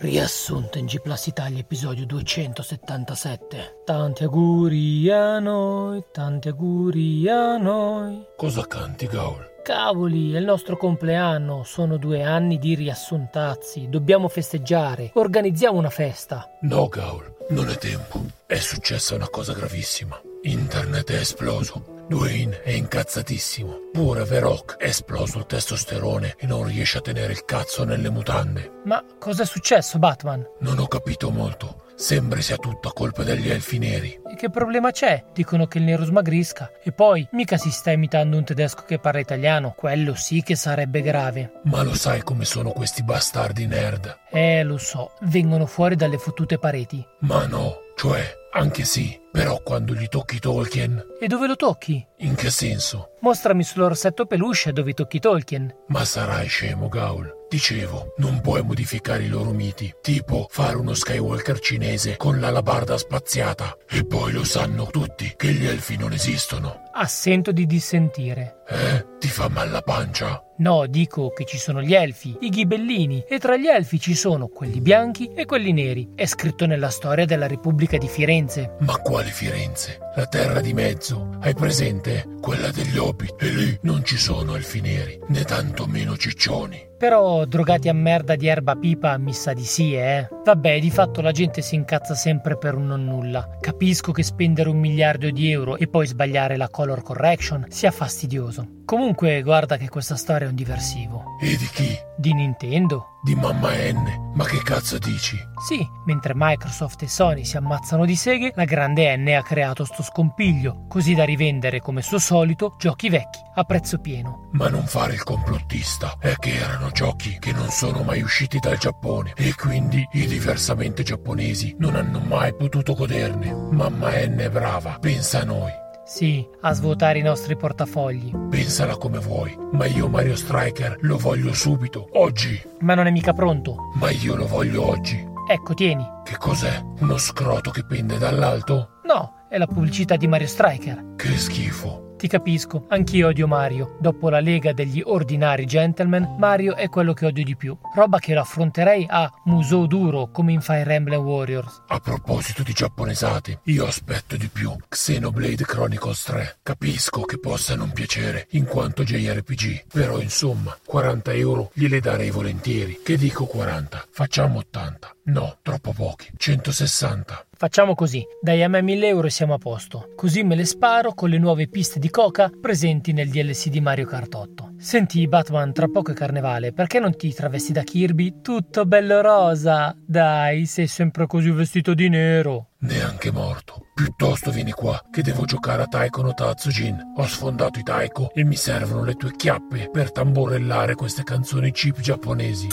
Riassunto in G Plus Italia, episodio 277. Tanti auguri a noi, tanti auguri a noi. Cosa canti, Gaul? Cavoli, è il nostro compleanno, sono due anni di riassuntazzi, dobbiamo festeggiare, organizziamo una festa. No, Gaul, non è tempo. È successa una cosa gravissima. Internet è esploso. Dwayne è incazzatissimo. Pure Verok è esploso il testosterone e non riesce a tenere il cazzo nelle mutande. Ma cosa è successo, Batman? Non ho capito molto. Sembra sia tutta colpa degli elfi neri. E che problema c'è? Dicono che il nero smagrisca. E poi, mica si sta imitando un tedesco che parla italiano. Quello sì che sarebbe grave. Ma lo sai come sono questi bastardi nerd? Eh, lo so, vengono fuori dalle fottute pareti. Ma no, cioè, anche sì, però quando gli tocchi Tolkien... E dove lo tocchi? In che senso? Mostrami sull'orsetto peluche dove tocchi Tolkien. Ma sarai scemo, Gaul. Dicevo, non puoi modificare i loro miti, tipo fare uno Skywalker cinese con l'alabarda spaziata. E poi lo sanno tutti che gli elfi non esistono. Assento di dissentire. Eh? Ti fa mal la pancia? No, dico che ci sono gli elfi, i ghibellini, e tra gli elfi ci sono quelli bianchi e quelli neri. È scritto nella storia della Repubblica di Firenze. Ma quale Firenze? La terra di mezzo. Hai presente? Quella degli hobbit. E lì non ci sono elfi neri, né tantomeno ciccioni. Però drogati a merda di erba pipa mi sa di sì, eh. Vabbè, di fatto la gente si incazza sempre per un non nulla. Capisco che spendere un miliardo di euro e poi sbagliare la color correction sia fastidioso. Comunque, guarda che questa storia è un diversivo. E di chi? Di Nintendo? Di mamma N. Ma che cazzo dici? Sì, mentre Microsoft e Sony si ammazzano di seghe, la grande N ha creato sto scompiglio, così da rivendere come suo solito giochi vecchi a prezzo pieno. Ma non fare il complottista, è che erano giochi che non sono mai usciti dal Giappone e quindi i diversamente giapponesi non hanno mai potuto goderne. Mamma N è brava, pensa a noi. Sì, a svuotare i nostri portafogli. Pensala come vuoi, ma io Mario Striker lo voglio subito, oggi. Ma non è mica pronto. Ma io lo voglio oggi. Ecco, tieni. Che cos'è? Uno scroto che pende dall'alto? No, è la pubblicità di Mario Striker. Che schifo. Ti capisco, anch'io odio Mario. Dopo la lega degli ordinari gentleman, Mario è quello che odio di più. Roba che lo affronterei a muso duro come in Fire Emblem Warriors. A proposito di giapponesate, io aspetto di più Xenoblade Chronicles 3. Capisco che possa non piacere in quanto JRPG, però insomma, 40 euro gliele darei volentieri. Che dico 40? Facciamo 80. No, troppo pochi. 160. Facciamo così, dai a me 1000 euro e siamo a posto. Così me le sparo con le nuove piste di coca presenti nel DLC di Mario Kart 8. Senti, Batman, tra poco è carnevale, perché non ti travesti da Kirby? Tutto bello rosa! Dai, sei sempre così vestito di nero. Neanche morto. Piuttosto vieni qua, che devo giocare a Taiko no Tatsujin. Ho sfondato i Taiko e mi servono le tue chiappe per tamborellare queste canzoni chip giapponesi.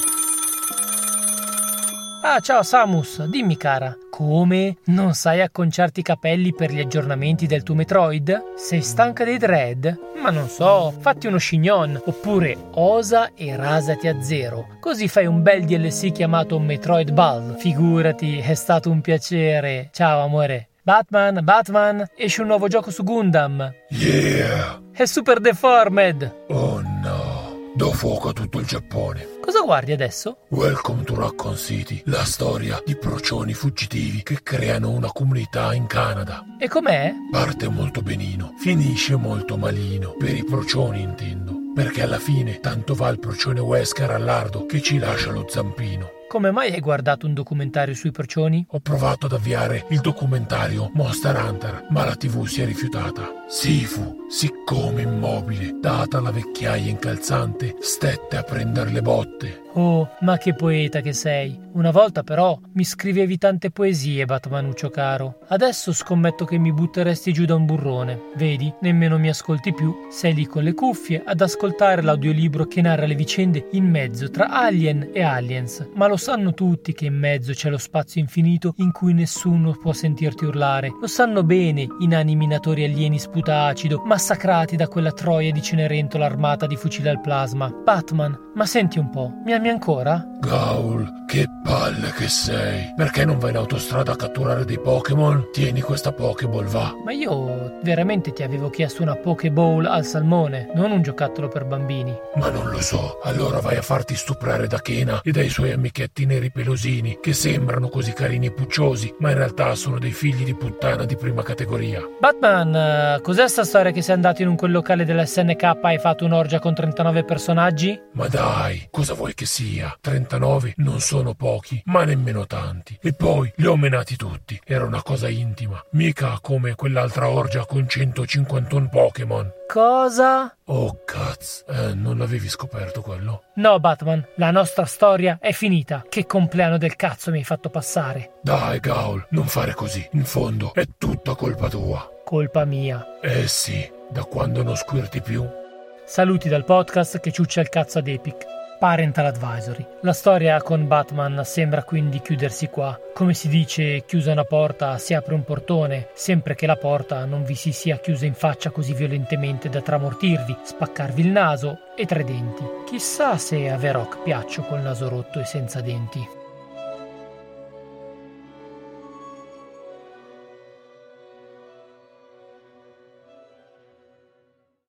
Ah, ciao Samus, dimmi cara, come? Non sai acconciarti i capelli per gli aggiornamenti del tuo Metroid? Sei stanca dei dread? Ma non so, fatti uno chignon, oppure osa e rasati a zero. Così fai un bel DLC chiamato Metroid Ball. Figurati, è stato un piacere. Ciao amore. Batman, Batman, esce un nuovo gioco su Gundam. Yeah! È super deformed! Oh no! Do fuoco a tutto il Giappone. Cosa guardi adesso? Welcome to Raccoon City, la storia di procioni fuggitivi che creano una comunità in Canada. E com'è? Parte molto benino, finisce molto malino, per i procioni intendo, perché alla fine tanto va il procione Wesker all'ardo che ci lascia lo zampino. Come mai hai guardato un documentario sui procioni? Ho provato ad avviare il documentario Monster Hunter, ma la TV si è rifiutata. Sifu, siccome immobile, data la vecchiaia incalzante, stette a prendere le botte. Oh, ma che poeta che sei. Una volta però mi scrivevi tante poesie, Batmanuccio caro. Adesso scommetto che mi butteresti giù da un burrone. Vedi, nemmeno mi ascolti più. Sei lì con le cuffie ad ascoltare l'audiolibro che narra le vicende in mezzo tra Alien e Aliens. Ma lo sanno tutti che in mezzo c'è lo spazio infinito in cui nessuno può sentirti urlare. Lo sanno bene i nani minatori alieni sputacido, massacrati da quella troia di Cenerentola armata di fucile al plasma. Batman, ma senti un po', mi ami ancora? Gaul, che palle che sei! Perché non vai in autostrada a catturare dei Pokémon? Tieni questa Pokéball, va! Ma io veramente ti avevo chiesto una Pokéball al salmone, non un giocattolo per bambini. Ma non lo so, allora vai a farti stuprare da Kena e dai suoi amichetti neri pelosini, che sembrano così carini e pucciosi, ma in realtà sono dei figli di puttana di prima categoria. Batman, eh, cos'è sta storia che sei andato in un quel locale dell'SNK e hai fatto un'orgia con 39 personaggi? Ma dai, cosa vuoi che sia? 39 non sono pochi, ma nemmeno tanti. E poi li ho menati tutti, era una cosa intima, mica come quell'altra orgia con 151 Pokémon. Cosa? Oh cazzo, eh, non l'avevi scoperto quello? No, Batman, la nostra storia è finita. Che compleanno del cazzo mi hai fatto passare. Dai, Gaul, non fare così. In fondo è tutta colpa tua. Colpa mia. Eh sì, da quando non squirti più. Saluti dal podcast che ciuccia il cazzo ad Epic. Parental Advisory. La storia con Batman sembra quindi chiudersi qua. Come si dice, chiusa una porta si apre un portone, sempre che la porta non vi si sia chiusa in faccia così violentemente da tramortirvi, spaccarvi il naso e tre denti. Chissà se a Veroc piaccio col naso rotto e senza denti.